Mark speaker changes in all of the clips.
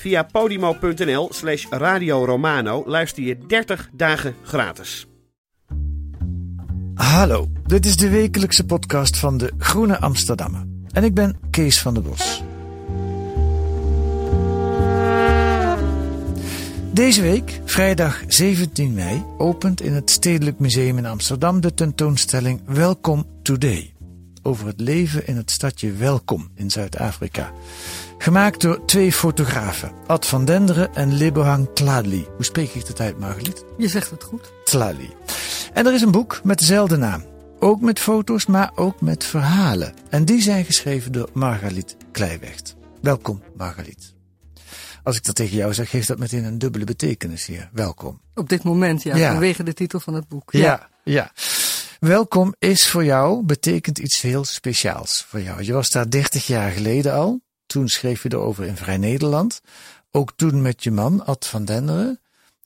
Speaker 1: Via podimo.nl slash Radio Romano luister je 30 dagen gratis.
Speaker 2: Hallo, dit is de wekelijkse podcast van de Groene Amsterdammer. En ik ben Kees van der Bos. Deze week, vrijdag 17 mei, opent in het Stedelijk Museum in Amsterdam de tentoonstelling Welcome Today. Over het leven in het stadje Welkom in Zuid-Afrika. Gemaakt door twee fotografen, Ad van Denderen en Lebohang Tladli. Hoe spreek ik dat uit, Margeliet?
Speaker 3: Je zegt het goed.
Speaker 2: Tlali. En er is een boek met dezelfde naam. Ook met foto's, maar ook met verhalen. En die zijn geschreven door Margaliet Kleiwecht. Welkom, Margaliet. Als ik dat tegen jou zeg, geeft dat meteen een dubbele betekenis hier. Welkom.
Speaker 3: Op dit moment, ja,
Speaker 2: Ja.
Speaker 3: vanwege de titel van het boek.
Speaker 2: Ja, ja. Welkom is voor jou, betekent iets heel speciaals voor jou. Je was daar 30 jaar geleden al. Toen schreef je erover in Vrij Nederland. Ook toen met je man, Ad van Denderen.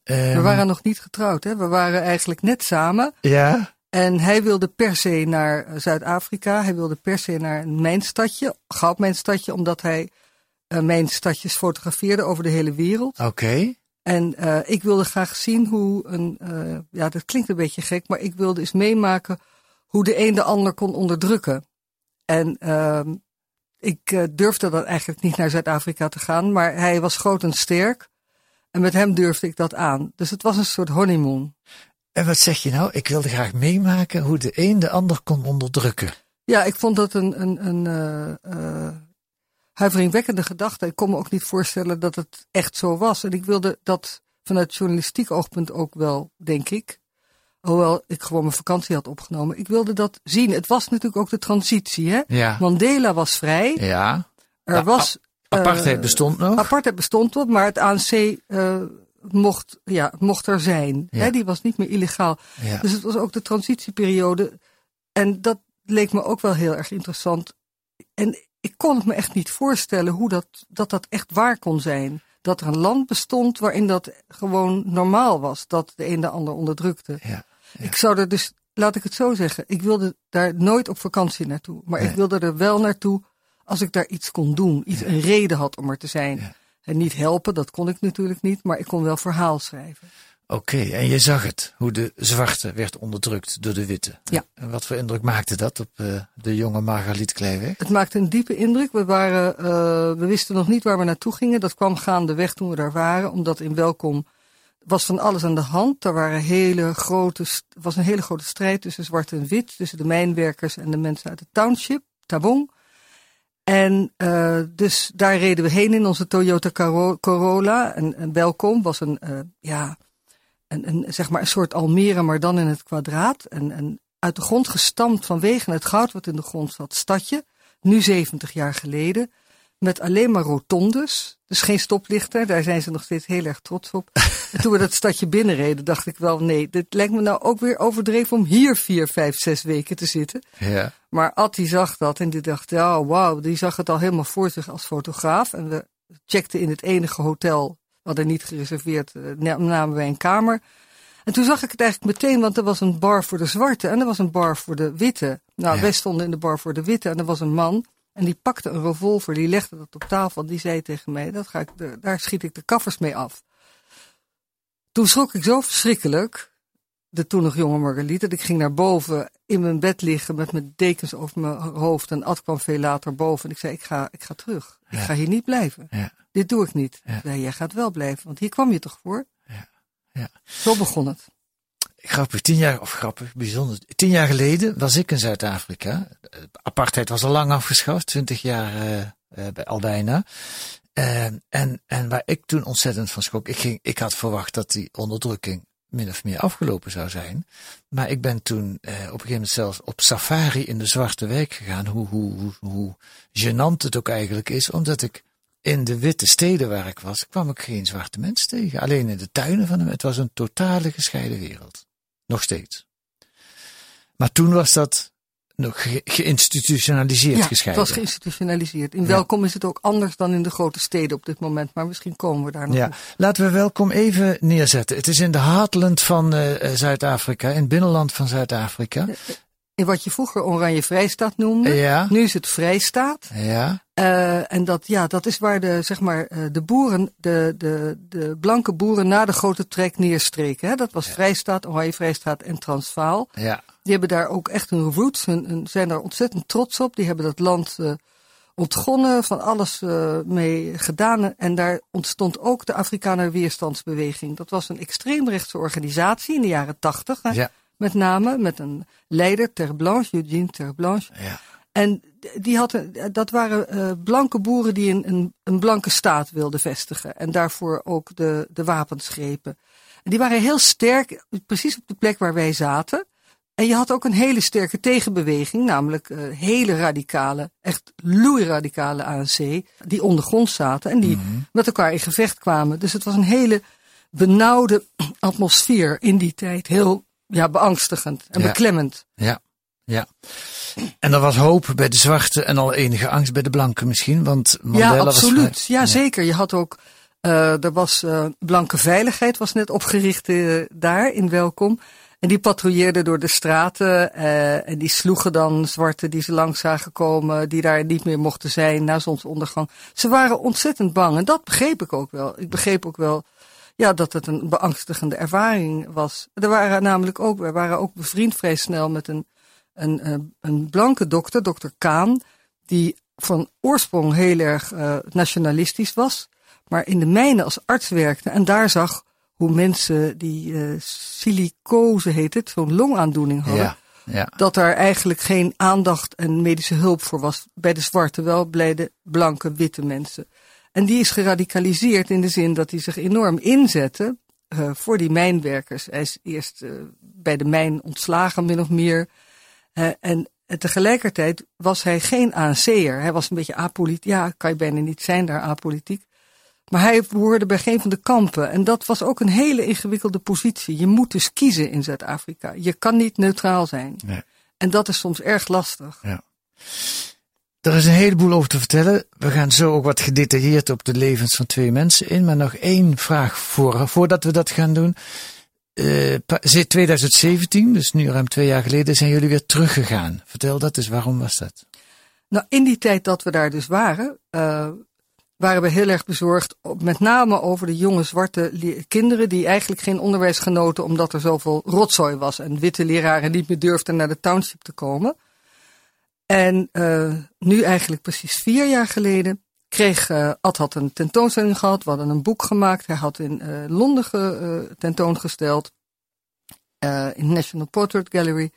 Speaker 3: We
Speaker 2: Ehm,
Speaker 3: waren nog niet getrouwd, hè? we waren eigenlijk net samen.
Speaker 2: Ja,
Speaker 3: En hij wilde per se naar Zuid-Afrika. Hij wilde per se naar mijn stadje, goudmijnstadje, omdat hij eh, mijn stadjes fotografeerde over de hele wereld.
Speaker 2: oké.
Speaker 3: En eh, ik wilde graag zien hoe een, eh, ja, dat klinkt een beetje gek, maar ik wilde eens meemaken hoe de een de ander kon onderdrukken. En ehm, ik eh, durfde dan eigenlijk niet naar Zuid-Afrika te gaan, maar hij was groot en sterk. En met hem durfde ik dat aan. Dus het was een soort honeymoon.
Speaker 2: En wat zeg je nou? Ik wilde graag meemaken hoe de een de ander kon onderdrukken.
Speaker 3: Ja, ik vond dat een, een, een eh, eh, huiveringwekkende gedachte. Ik kon me ook niet voorstellen dat het echt zo was. En ik wilde dat vanuit journalistiek oogpunt ook wel, denk ik. Hoewel ik gewoon mijn vakantie had opgenomen. Ik wilde dat zien. Het was natuurlijk ook de transitie. Hè?
Speaker 2: Ja.
Speaker 3: Mandela was vrij.
Speaker 2: Ja.
Speaker 3: Er
Speaker 2: Ja,
Speaker 3: was.
Speaker 2: Apartheid
Speaker 3: eh,
Speaker 2: bestond nog.
Speaker 3: Apartheid bestond nog, maar het ANC eh, mocht, ja, mocht er zijn.
Speaker 2: Ja.
Speaker 3: Hè? Die was niet meer illegaal. Dus het was ook de transitieperiode. En dat leek me ook wel heel erg interessant. En ik kon het me echt niet voorstellen hoe dat, dat dat echt waar kon zijn. Dat er een land bestond waarin dat gewoon normaal was. Dat de een de ander onderdrukte.
Speaker 2: Ja.
Speaker 3: Ik zou er dus, laat ik het zo zeggen, ik wilde daar nooit op vakantie naartoe. Maar
Speaker 2: Nee.
Speaker 3: ik wilde er wel naartoe als ik daar iets kon doen. Iets, een reden had om er te zijn.
Speaker 2: Ja.
Speaker 3: En niet helpen, dat kon ik natuurlijk niet. Maar ik kon wel verhaal schrijven.
Speaker 2: Oké, en je zag het, hoe de zwarte werd onderdrukt door de witte.
Speaker 3: Ja.
Speaker 2: En wat voor indruk maakte dat op eh, de jonge Margaliet Kleiweg?
Speaker 3: Het maakte een diepe indruk. We, waren, eh, we wisten nog niet waar we naartoe gingen. Dat kwam gaandeweg toen we daar waren. Omdat in Welkom was van alles aan de hand. Er waren hele grote, was een hele grote strijd tussen zwart en wit. Tussen de mijnwerkers en de mensen uit het township, Tabong. En eh, dus daar reden we heen in onze Toyota Corolla. En, en Welkom was een, eh, ja, een, een, zeg maar een soort Almere, maar dan in het kwadraat. En, en uit de grond gestampt vanwege het goud wat in de grond zat, stadje. Nu 70 jaar geleden. Met alleen maar rotondes. Dus geen stoplichten. Daar zijn ze nog steeds heel erg trots op. en toen we dat stadje binnenreden, dacht ik wel: nee, dit lijkt me nou ook weer overdreven om hier vier, vijf, zes weken te zitten.
Speaker 2: Ja.
Speaker 3: Maar Ad die zag dat en die dacht, ja, wauw, die zag het al helemaal voor zich als fotograaf. En we checkten in het enige hotel, we hadden niet gereserveerd, eh, na- namen wij een kamer. En toen zag ik het eigenlijk meteen, want er was een bar voor de zwarte en er was een bar voor de witte. Nou,
Speaker 2: Ja.
Speaker 3: wij stonden in de bar voor de witte en er was een man en die pakte een revolver, die legde dat op tafel en die zei tegen mij, dat ga ik, daar schiet ik de kaffers mee af. Toen schrok ik zo verschrikkelijk, de toen nog jonge Margaliet, dat ik ging naar boven in mijn bed liggen met mijn dekens over mijn hoofd. En Ad kwam veel later boven. En ik zei, ik ga, ik ga terug. Ik ga hier niet blijven.
Speaker 2: Ja.
Speaker 3: Dit doe ik niet.
Speaker 2: Ja.
Speaker 3: Zei, jij gaat wel blijven, want hier kwam je toch voor?
Speaker 2: Ja. Ja.
Speaker 3: Zo begon het.
Speaker 2: Grappig, tien jaar, of grappig, bijzonder. Tien jaar geleden was ik in Zuid-Afrika. Apartheid was al lang afgeschaft, twintig jaar uh, uh, al bijna. En, en waar ik toen ontzettend van schrok, ik, ging, ik had verwacht dat die onderdrukking min of meer afgelopen zou zijn. Maar ik ben toen op een gegeven moment zelfs op safari in de Zwarte Wijk gegaan. Hoe, hoe, hoe, hoe gênant het ook eigenlijk is, omdat ik in de witte steden waar ik was, kwam ik geen zwarte mens tegen. Alleen in de tuinen van hem. Het was een totale gescheiden wereld. Nog steeds. Maar toen was dat nog ge geïnstitutionaliseerd
Speaker 3: ja,
Speaker 2: gescheiden.
Speaker 3: Het was geïnstitutionaliseerd. In ja. welkom is het ook anders dan in de grote steden op dit moment, maar misschien komen we daar nog
Speaker 2: ja.
Speaker 3: op.
Speaker 2: Laten we welkom even neerzetten. Het is in de Heartland van uh, Zuid-Afrika, in het binnenland van Zuid-Afrika.
Speaker 3: In wat je vroeger Oranje Vrijstaat noemde.
Speaker 2: Ja.
Speaker 3: Nu is het Vrijstaat.
Speaker 2: Ja.
Speaker 3: Uh, en dat, ja, dat is waar de, zeg maar, uh, de boeren, de, de, de blanke boeren na de grote trek neerstreken. Hè? Dat was ja. Vrijstaat, Oranje Vrijstaat en Transvaal.
Speaker 2: Ja.
Speaker 3: Die hebben daar ook echt hun roots, hun, hun, zijn daar ontzettend trots op. Die hebben dat land uh, ontgonnen, van alles mee gedaan. En daar ontstond ook de Afrikaner Weerstandsbeweging. Dat was een extreemrechtse organisatie in de jaren tachtig.
Speaker 2: Ja.
Speaker 3: Met name met een leider, Ter Blanche, Eugene Ter Blanche.
Speaker 2: Ja.
Speaker 3: En die hadden, dat waren uh, blanke boeren die een, een, een, blanke staat wilden vestigen. En daarvoor ook de, de wapens grepen. En die waren heel sterk, precies op de plek waar wij zaten. En je had ook een hele sterke tegenbeweging, namelijk uh, hele radicale, echt loeiradicale ANC, die ondergronds zaten en die mm -hmm. met elkaar in gevecht kwamen. Dus het was een hele benauwde atmosfeer in die tijd. Heel ja, beangstigend en
Speaker 2: ja.
Speaker 3: beklemmend.
Speaker 2: Ja, ja. En er was hoop bij de zwarte en al enige angst bij de blanken misschien, want Mandela
Speaker 3: ja, absoluut.
Speaker 2: was...
Speaker 3: Ja, ja, zeker. Je had ook, uh, er was uh, blanke veiligheid was net opgericht uh, daar in Welkom. En die patrouilleerden door de straten en die sloegen dan zwarten die ze langs zagen komen, die daar niet meer mochten zijn na zonsondergang. Ze waren ontzettend bang en dat begreep ik ook wel. Ik begreep ook wel ja, dat het een beangstigende ervaring was. Er waren namelijk ook, we waren ook bevriend vrij snel met een, een, een blanke dokter, dokter Kaan, die van oorsprong heel erg uh, nationalistisch was, maar in de mijnen als arts werkte en daar zag hoe mensen die uh, silicose heet het, zo'n longaandoening hadden.
Speaker 2: Ja, ja.
Speaker 3: Dat daar eigenlijk geen aandacht en medische hulp voor was bij de zwarte, wel bij de blanke, witte mensen. En die is geradicaliseerd in de zin dat hij zich enorm inzette uh, voor die mijnwerkers. Hij is eerst bij de mijn ontslagen, min of meer. En, en tegelijkertijd was hij geen ANC'er. Hij was een beetje apolitiek. Ja, kan je bijna niet zijn daar apolitiek. Maar hij behoorde bij geen van de kampen. En dat was ook een hele ingewikkelde positie. Je moet dus kiezen in Zuid-Afrika. Je kan niet neutraal zijn.
Speaker 2: Nee.
Speaker 3: En dat is soms erg lastig.
Speaker 2: Ja. Er is een heleboel over te vertellen. We gaan zo ook wat gedetailleerd op de levens van twee mensen in. Maar nog één vraag voor, voordat we dat gaan doen. Uh, 2017, dus nu ruim twee jaar geleden, zijn jullie weer teruggegaan. Vertel dat eens, waarom was dat?
Speaker 3: Nou, in die tijd dat we daar dus waren, uh, waren we heel erg bezorgd, met name over de jonge zwarte kinderen die eigenlijk geen onderwijs genoten omdat er zoveel rotzooi was en witte leraren niet meer durfden naar de township te komen. En uh, nu eigenlijk precies vier jaar geleden kreeg uh, Ad had een tentoonstelling gehad. We hadden een boek gemaakt. Hij had in uh, Londen ge, uh, tentoongesteld. in National Portrait Gallery.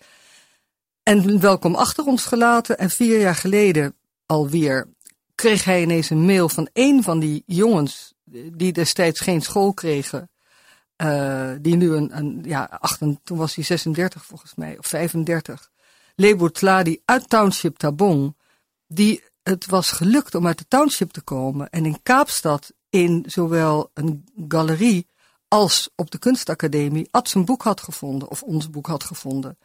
Speaker 3: En welkom achter ons gelaten. En vier jaar geleden alweer kreeg hij ineens een mail van een van die jongens. Die destijds geen school kregen. die nu een, een ja, achten, toen was hij 36 volgens mij, of 35. Lebo Tladi uit Township Tabong, die het was gelukt om uit de township te komen en in Kaapstad in zowel een galerie als op de kunstacademie Ad zijn boek had gevonden, of ons boek had gevonden.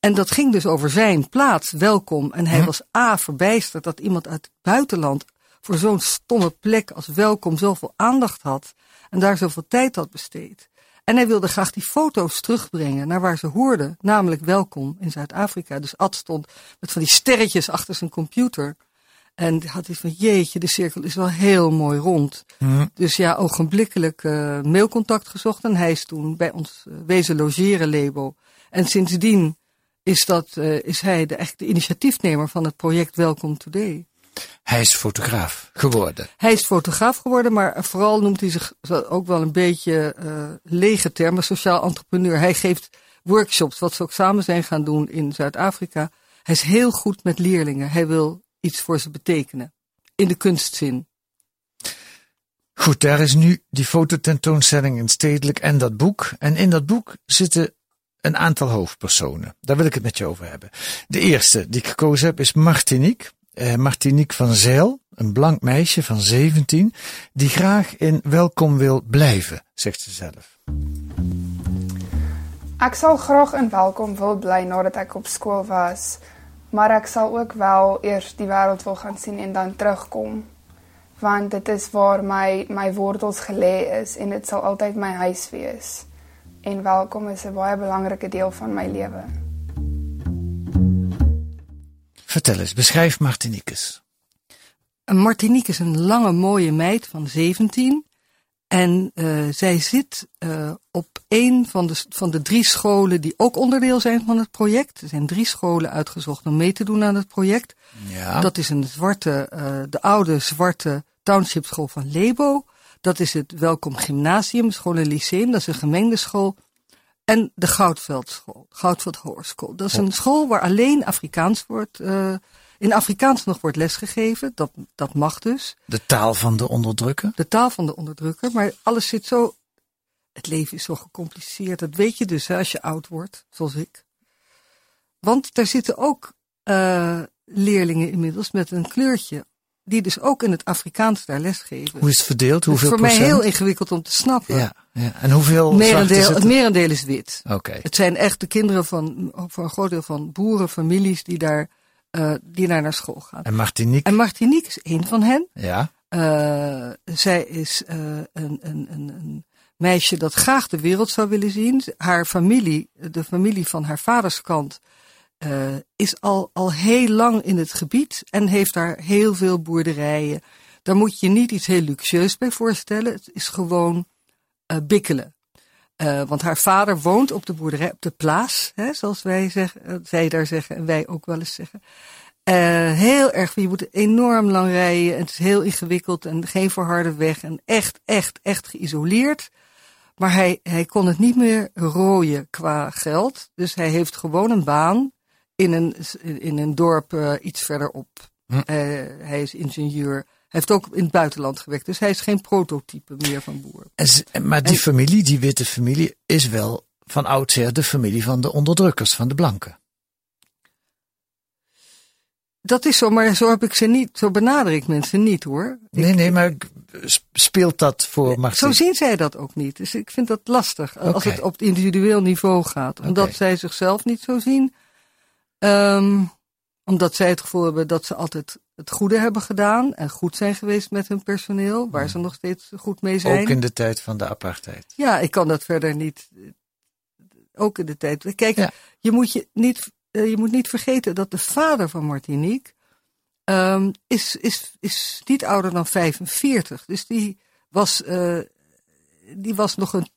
Speaker 3: En dat ging dus over zijn plaats, welkom. En hij hm. was A, verbijsterd dat iemand uit het buitenland voor zo'n stomme plek als welkom zoveel aandacht had en daar zoveel tijd had besteed. En hij wilde graag die foto's terugbrengen naar waar ze hoorden, namelijk welkom in Zuid-Afrika. Dus Ad stond met van die sterretjes achter zijn computer. En had hij van, jeetje, de cirkel is wel heel mooi rond.
Speaker 2: Mm.
Speaker 3: Dus ja, ogenblikkelijk uh, mailcontact gezocht. En hij is toen bij ons uh, wezen logeren, Lebo. En sindsdien is, dat, uh, is hij de, echt de initiatiefnemer van het project Welcome Today.
Speaker 2: Hij is fotograaf geworden.
Speaker 3: Hij is fotograaf geworden, maar vooral noemt hij zich ook wel een beetje lege termen, sociaal entrepreneur. Hij geeft workshops, wat ze ook samen zijn gaan doen in Zuid-Afrika. Hij is heel goed met leerlingen. Hij wil iets voor ze betekenen. In de kunstzin.
Speaker 2: Goed, daar is nu die fototentoonstelling in Stedelijk en dat boek. En in dat boek zitten een aantal hoofdpersonen. Daar wil ik het met je over hebben. De eerste die ik gekozen heb is Martinique. Eh, Martinique van Zeil, een blank meisje van 17, die graag in welkom wil blijven, zegt ze zelf.
Speaker 4: Ik zal graag in welkom wil bly nadat ik op school was, maar ik zal ook wel eerst die wereld wil gaan zien en dan terugkom. Want dit is waar my my wortels gelê is en dit sal altyd my huis wees. En welkom is 'n baie belangrike deel van my lewe.
Speaker 2: Vertel eens, beschrijf Martinique
Speaker 3: Martinique is een lange mooie meid van 17 en uh, zij zit uh, op een van de, van de drie scholen die ook onderdeel zijn van het project. Er zijn drie scholen uitgezocht om mee te doen aan het project.
Speaker 2: Ja.
Speaker 3: Dat is een zwarte, uh, de oude zwarte township school van Lebo. Dat is het Welkom Gymnasium, school en lyceum. Dat is een gemengde school. En de Goudveldschool, Goudveld Hogeschool. Dat is een school waar alleen Afrikaans wordt in Afrikaans nog wordt lesgegeven, dat, dat mag dus.
Speaker 2: De taal van de onderdrukker?
Speaker 3: De taal van de onderdrukker, maar alles zit zo. Het leven is zo gecompliceerd. Dat weet je dus hè, als je oud wordt, zoals ik. Want daar zitten ook uh, leerlingen inmiddels met een kleurtje. Die dus ook in het Afrikaans daar lesgeven.
Speaker 2: Hoe is het verdeeld? Hoeveel
Speaker 3: Het
Speaker 2: is voor
Speaker 3: mij heel ingewikkeld om te snappen.
Speaker 2: Ja, ja. En hoeveel
Speaker 3: merendeel,
Speaker 2: is het?
Speaker 3: het merendeel is wit.
Speaker 2: Oké.
Speaker 3: Het zijn echt de kinderen van, voor een groot deel van boerenfamilies die daar uh, die naar, naar school gaan.
Speaker 2: En Martinique?
Speaker 3: En Martinique is een van hen.
Speaker 2: Ja.
Speaker 3: Uh, zij is uh, een, een, een, een, meisje dat graag de wereld zou willen zien. Haar familie, de familie van haar vaders kant, is al, al heel lang in het gebied en heeft daar heel veel boerderijen. Daar moet je niet iets heel luxueus bij voorstellen. Het is gewoon bikkelen. Uh, want haar vader woont op de boerderij, op de plaats, hè, zoals wij zeggen, zij daar zeggen en wij ook wel eens zeggen. Uh, heel erg, je moet enorm lang rijden en het is heel ingewikkeld en geen verharde weg en echt, echt, echt geïsoleerd. Maar hij, hij kon het niet meer rooien qua geld, dus hij heeft gewoon een baan in een, in een dorp uh, iets verderop. Hm. hij is ingenieur heeft ook in het buitenland gewerkt. Dus hij is geen prototype meer van boer.
Speaker 2: En, maar die en, familie, die witte familie, is wel van oudsher de familie van de onderdrukkers, van de blanken.
Speaker 3: Dat is zo, maar zo heb ik ze niet, zo benader ik mensen niet hoor.
Speaker 2: Nee,
Speaker 3: ik,
Speaker 2: nee, maar speelt dat voor Martin?
Speaker 3: Zo zien zij dat ook niet. Dus ik vind dat lastig okay. als het op het individueel niveau gaat. Omdat okay. zij zichzelf niet zo zien. Um, omdat zij het gevoel hebben dat ze altijd het goede hebben gedaan en goed zijn geweest met hun personeel, waar ze nog steeds goed mee zijn.
Speaker 2: Ook in de tijd van de apartheid.
Speaker 3: Ja, ik kan dat verder niet. Ook in de tijd. Kijk, ja. je, moet je, niet, je moet niet vergeten dat de vader van Martinique um, is, is, is niet ouder dan 45. Dus die was, uh, die was nog een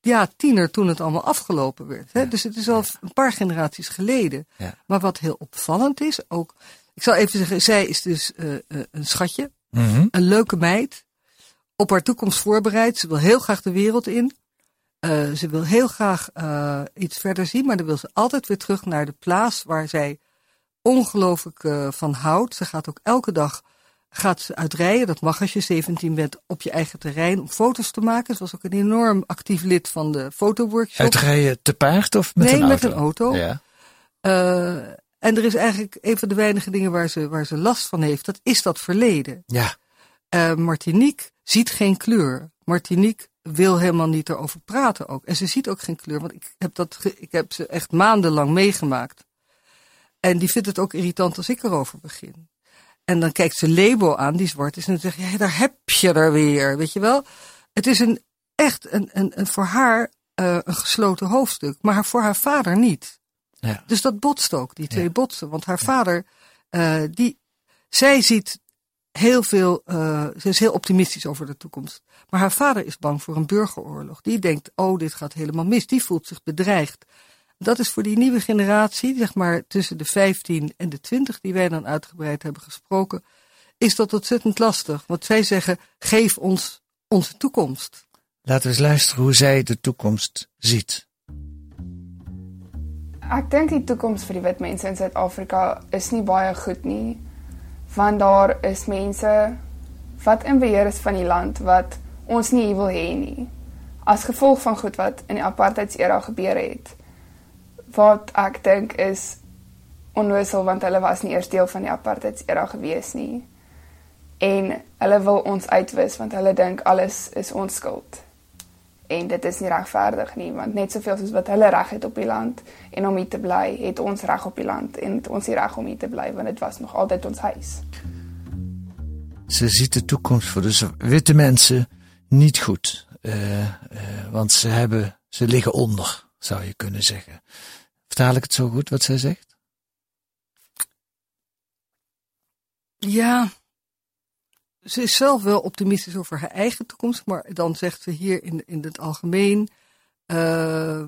Speaker 3: ja, tiener toen het allemaal afgelopen werd. Hè? Ja. Dus het is al een paar generaties geleden. Maar wat heel opvallend is, ook. Ik zal even zeggen, zij is dus uh, uh, een schatje.
Speaker 2: Mm -hmm.
Speaker 3: Een leuke meid. Op haar toekomst voorbereid. Ze wil heel graag de wereld in. Uh, ze wil heel graag iets verder zien. Maar dan wil ze altijd weer terug naar de plaats waar zij ongelooflijk van houdt. Ze gaat ook elke dag gaat ze uitrijden. Dat mag als je 17 bent op je eigen terrein om foto's te maken. Ze was ook een enorm actief lid van de fotoworkshop.
Speaker 2: Uitrijden te paard of met
Speaker 3: nee,
Speaker 2: een auto?
Speaker 3: met een auto.
Speaker 2: Ja.
Speaker 3: En er is eigenlijk een van de weinige dingen waar ze, waar ze last van heeft. Dat is dat verleden.
Speaker 2: Ja.
Speaker 3: Uh, Martinique ziet geen kleur. Martinique wil helemaal niet erover praten ook. En ze ziet ook geen kleur, want ik heb, dat, ik heb ze echt maandenlang meegemaakt. En die vindt het ook irritant als ik erover begin. En dan kijkt ze Lebo aan, die zwart is, en dan zegt ja, daar heb je er weer, weet je wel. Het is een, echt een, een, een voor haar uh, een gesloten hoofdstuk, maar voor haar vader niet.
Speaker 2: Ja.
Speaker 3: Dus dat botst ook, die twee
Speaker 2: Ja.
Speaker 3: botsen. Want haar vader, uh, die, zij ziet heel veel, uh, ze is heel optimistisch over de toekomst. Maar haar vader is bang voor een burgeroorlog. Die denkt, oh, dit gaat helemaal mis. Die voelt zich bedreigd. Dat is voor die nieuwe generatie, zeg maar tussen de 15 en de 20, die wij dan uitgebreid hebben gesproken, is dat ontzettend lastig. Want zij zeggen: geef ons onze toekomst.
Speaker 2: Laten we eens luisteren hoe zij de toekomst ziet.
Speaker 4: Ek dink die toekoms vir die wit mense in Suid-Afrika is nie baie goed nie. Want daar is mense wat in beheer is van die land wat ons nie wil hê nie. As gevolg van goed wat in die apartheidsera gebeur het. Wat ek dink is onwissel want hulle was nie eers deel van die apartheidsera gewees nie. En hulle wil ons uitwis want hulle dink alles is ons skuld. En dit is nie regverdig nie want net soveel soos wat hulle reg het op die land en om hier te bly, het ons reg op die land en ons hier reg om hier te bly want dit was nog altyd ons huis.
Speaker 2: Ze ziet de toekomst voor de witte mensen niet goed. Uh, uh, want ze, hebben, ze liggen onder, zou je kunnen zeggen. Vertaal ik het zo goed wat zij zegt?
Speaker 3: Ja, ze is zelf wel optimistisch over haar eigen toekomst, maar dan zegt ze hier in, in het algemeen. Uh,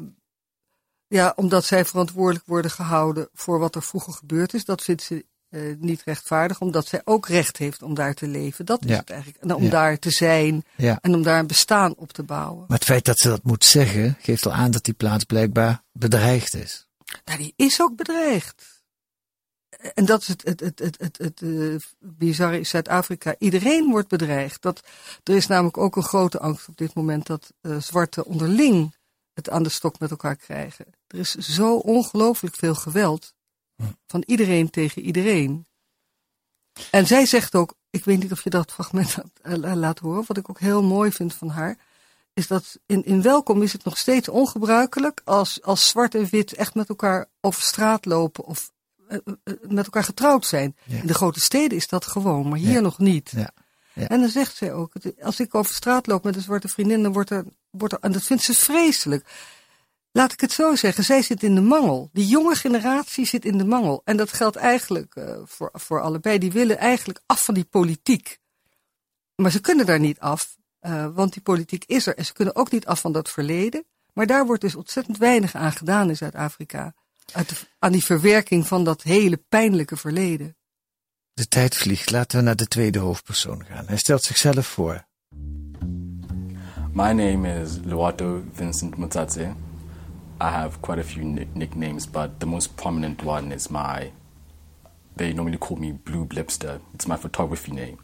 Speaker 3: ja, omdat zij verantwoordelijk worden gehouden voor wat er vroeger gebeurd is. Dat vindt ze uh, niet rechtvaardig, omdat zij ook recht heeft om daar te leven. Dat is het eigenlijk. En om ja. daar te zijn ja. en om daar een bestaan op te bouwen.
Speaker 2: Maar het feit dat ze dat moet zeggen, geeft al aan dat die plaats blijkbaar bedreigd is.
Speaker 3: Nou, die is ook bedreigd. En dat is het, het, het, het, het, het uh, bizarre in Zuid-Afrika. Iedereen wordt bedreigd. Dat, er is namelijk ook een grote angst op dit moment dat uh, zwarte onderling het aan de stok met elkaar krijgen. Er is zo ongelooflijk veel geweld. Van iedereen tegen iedereen. En zij zegt ook, ik weet niet of je dat fragment laat horen, wat ik ook heel mooi vind van haar, is dat in, in welkom is het nog steeds ongebruikelijk als, als zwart en wit echt met elkaar over straat lopen of met elkaar getrouwd zijn. Ja. In de grote steden is dat gewoon, maar hier ja. nog niet. Ja. En dan zegt zij ook, als ik over straat loop met een zwarte vriendin, dan wordt er, wordt er en dat vindt ze vreselijk. Laat ik het zo zeggen, zij zit in de mangel. Die jonge generatie zit in de mangel. En dat geldt eigenlijk uh, voor, voor allebei. Die willen eigenlijk af van die politiek. Maar ze kunnen daar niet af, uh, want die politiek is er. En ze kunnen ook niet af van dat verleden. Maar daar wordt dus ontzettend weinig aan gedaan in Zuid-Afrika. Aan die verwerking van dat hele pijnlijke verleden.
Speaker 2: De tijd vliegt. Laten we naar de tweede hoofdpersoon gaan. Hij stelt zichzelf voor.
Speaker 5: My name is Luato Vincent Mutsatse. I have quite a few nicknames, but the most prominent one is my. They normally call me Blue Blipster. It's my photography name.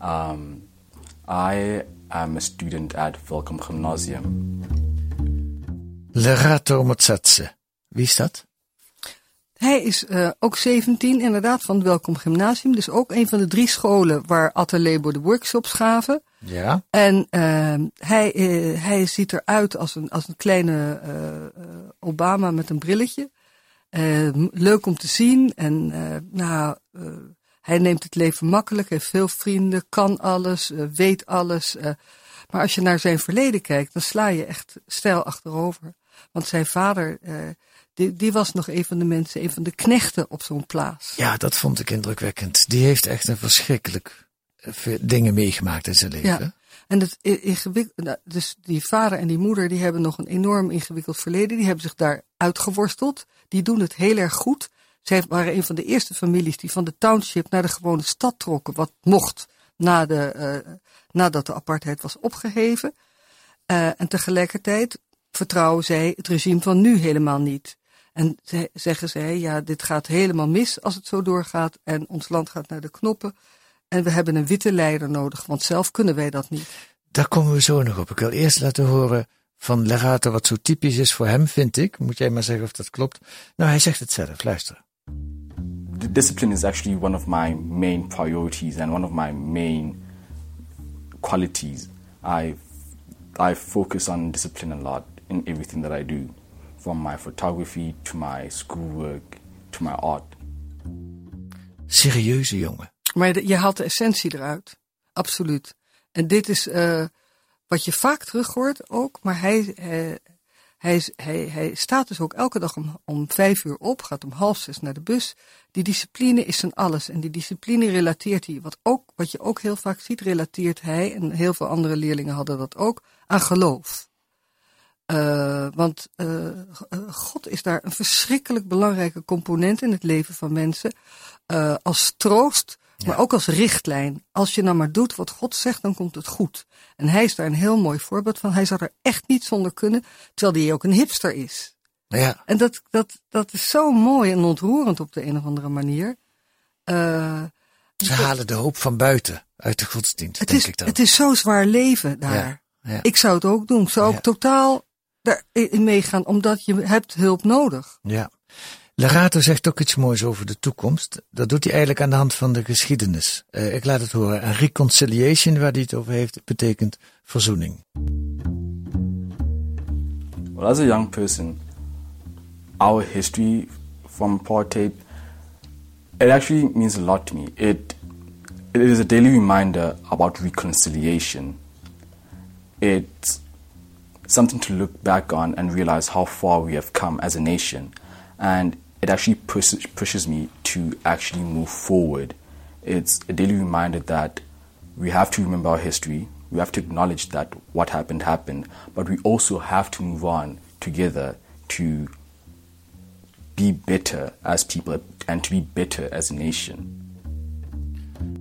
Speaker 5: Um, I am a student at Velkom Gymnasium.
Speaker 2: Lerato Motsatse. Wie is dat?
Speaker 3: Hij is uh, ook 17, inderdaad, van het Welkom Gymnasium. Dus ook een van de drie scholen waar Attelebo de workshops gaven.
Speaker 2: Ja.
Speaker 3: En uh, hij, uh, hij ziet eruit als een, als een kleine Obama met een brilletje. leuk om te zien. En nou, hij neemt het leven makkelijk, heeft veel vrienden, kan alles, weet alles. maar als je naar zijn verleden kijkt, dan sla je echt stijl achterover. Want zijn vader die, die was nog een van de mensen, een van de knechten op zo'n plaats.
Speaker 2: Ja, dat vond ik indrukwekkend. Die heeft echt een verschrikkelijk eh, dingen meegemaakt in zijn leven. Ja.
Speaker 3: En het ingewikkeld, nou, dus die vader en die moeder, die hebben nog een enorm ingewikkeld verleden. Die hebben zich daar uitgeworsteld. Die doen het heel erg goed. Zij waren een van de eerste families die van de township naar de gewone stad trokken. Wat mocht na de, uh, nadat de apartheid was opgeheven. Uh, en tegelijkertijd vertrouwen zij het regime van nu helemaal niet. En ze, zeggen zij, ja, dit gaat helemaal mis als het zo doorgaat en ons land gaat naar de knoppen. En we hebben een witte leider nodig, want zelf kunnen wij dat niet.
Speaker 2: Daar komen we zo nog op. Ik wil eerst laten horen van Lerato wat zo typisch is voor hem, vind ik. Moet jij maar zeggen of dat klopt. Nou, hij zegt het zelf. Luister.
Speaker 5: The discipline is actually one of my main priorities and one of my main qualities. I I focus on discipline a lot in everything that I do. From my photography to my schoolwork to my art.
Speaker 2: Serieuze jongen.
Speaker 3: Maar je haalt de essentie eruit. Absoluut. En dit is uh, wat je vaak terug hoort ook. Maar hij, uh, hij, hij, hij staat dus ook elke dag om, om vijf uur op. Gaat om half zes naar de bus. Die discipline is zijn alles. En die discipline relateert hij. Wat, ook, wat je ook heel vaak ziet, relateert hij. En heel veel andere leerlingen hadden dat ook. Aan geloof. Uh, want uh, God is daar een verschrikkelijk belangrijke component in het leven van mensen. Uh, als troost, maar ook als richtlijn. Als je nou maar doet wat God zegt, dan komt het goed. En hij is daar een heel mooi voorbeeld van. Hij zou er echt niet zonder kunnen, terwijl hij ook een hipster is.
Speaker 2: Ja.
Speaker 3: En dat, dat, dat is zo mooi en ontroerend op de een of andere manier. Uh,
Speaker 2: Ze halen de hoop van buiten uit de godsdienst,
Speaker 3: het
Speaker 2: denk
Speaker 3: is,
Speaker 2: ik dan.
Speaker 3: Het is zo zwaar leven daar.
Speaker 2: Ja, ja.
Speaker 3: Ik zou het ook doen. Ik zou ook totaal daarin meegaan, omdat je hebt hulp nodig.
Speaker 2: Ja. Lerato zegt ook iets moois over de toekomst. Dat doet hij eigenlijk aan de hand van de geschiedenis. Eh, ik laat het horen. En reconciliation, waar hij het over heeft, betekent verzoening.
Speaker 5: Well, as a young person, our history from apartheid, it actually means a lot to me. It, it is a daily reminder about reconciliation. It's something to look back on and realize how far we have come as a nation. And it actually pushes, pushes me to actually move forward. It's a daily reminder that we have to remember our history. We have to acknowledge that what happened happened, but we also have to move on together to be better as people and to be better as a nation.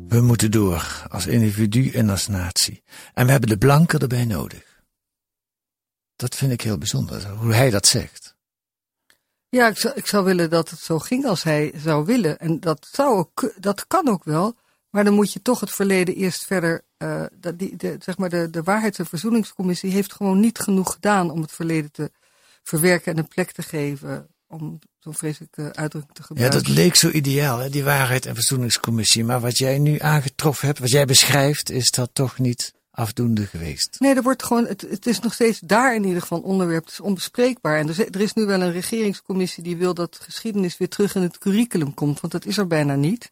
Speaker 2: We moeten door, als individu en als natie. En we hebben de blanken erbij nodig. Dat vind ik heel bijzonder, hoe hij dat zegt.
Speaker 3: Ja, ik zou, ik zou willen dat het zo ging als hij zou willen. En dat, zou ook, dat kan ook wel. Maar dan moet je toch het verleden eerst verder. Uh, dat die, de, zeg maar de, de Waarheids- en Verzoeningscommissie heeft gewoon niet genoeg gedaan om het verleden te verwerken en een plek te geven. Om zo'n vreselijke uitdrukking te
Speaker 2: Ja,
Speaker 3: gebruiken.
Speaker 2: dat leek zo ideaal, hè, die waarheid en verzoeningscommissie. Maar wat jij nu aangetroffen hebt, wat jij beschrijft, is dat toch niet afdoende geweest.
Speaker 3: Nee, er wordt gewoon, het, het is nog steeds daar in ieder geval een onderwerp. Het is onbespreekbaar. En er, is- er is nu wel een regeringscommissie die wil dat geschiedenis weer terug in het curriculum komt. Want dat is er bijna niet.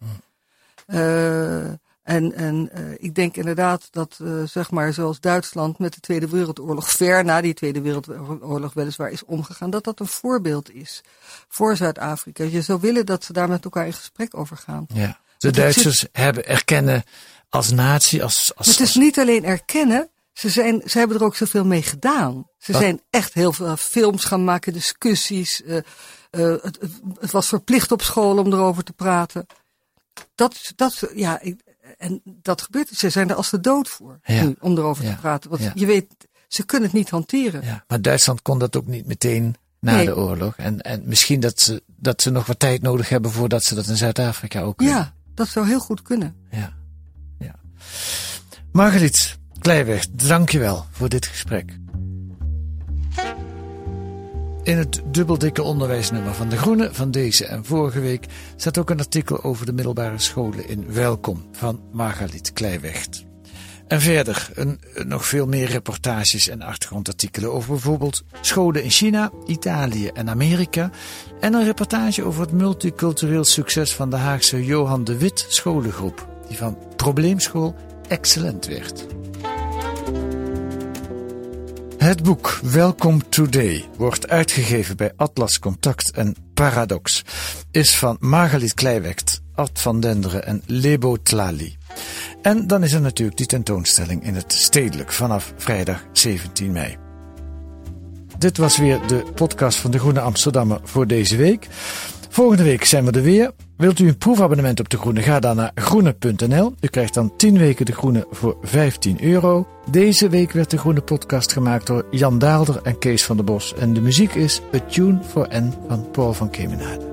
Speaker 3: Eh, en en eh, ik denk inderdaad dat, eh, zeg maar, zoals Duitsland met de Tweede Wereldoorlog, ver na die Tweede Wereldoorlog weliswaar is omgegaan, dat dat een voorbeeld is voor Zuid-Afrika. Je zou willen dat ze daar met elkaar in gesprek over gaan.
Speaker 2: Ja. De Duitsers hebben erkennen als natie, als, als,
Speaker 3: Het is niet alleen erkennen, ze, zijn, ze hebben er ook zoveel mee gedaan. Ze
Speaker 2: Wat?
Speaker 3: zijn echt heel veel films gaan maken, discussies. eh, eh, het, het, was verplicht op school om erover te praten. Dat, dat, ja, ik- en dat gebeurt. Ze zijn er als de dood voor
Speaker 2: Ja.
Speaker 3: nu, om erover
Speaker 2: Ja.
Speaker 3: te praten. Want
Speaker 2: Ja.
Speaker 3: je weet, ze kunnen het niet hanteren.
Speaker 2: ja, maar Duitsland kon dat ook niet meteen na
Speaker 3: Nee.
Speaker 2: de oorlog. En, en misschien dat ze, dat ze nog wat tijd nodig hebben voordat ze dat in Zuid-Afrika ook kunnen.
Speaker 3: Ja, dat zou heel goed kunnen.
Speaker 2: Ja. Margriet Kleiweg, dankjewel voor dit gesprek. In het dubbeldikke onderwijsnummer van De Groene van deze en vorige week staat ook een artikel over de middelbare scholen in Welkom van Margaliet Kleiwecht. En verder een, nog veel meer reportages en achtergrondartikelen over bijvoorbeeld scholen in China, Italië en Amerika. En een reportage over het multicultureel succes van de Haagse Johan de Wit scholengroep, die van probleemschool excellent werd. Het boek Welcome Today wordt uitgegeven bij Atlas Contact en Paradox. Is van Margaliet Kleiwekt, Ad van Denderen en Lebo Tlali. En dan is er natuurlijk die tentoonstelling in het Stedelijk vanaf vrijdag 17 mei. Dit was weer de podcast van de Groene Amsterdammer voor deze week. Volgende week zijn we er weer. Wilt u een proefabonnement op De Groene? Ga dan naar groene.nl. U krijgt dan 10 weken De Groene voor 15 euro. Deze week werd De Groene podcast gemaakt door Jan Daalder en Kees van der Bos. En de muziek is A Tune for N van Paul van Kemenade.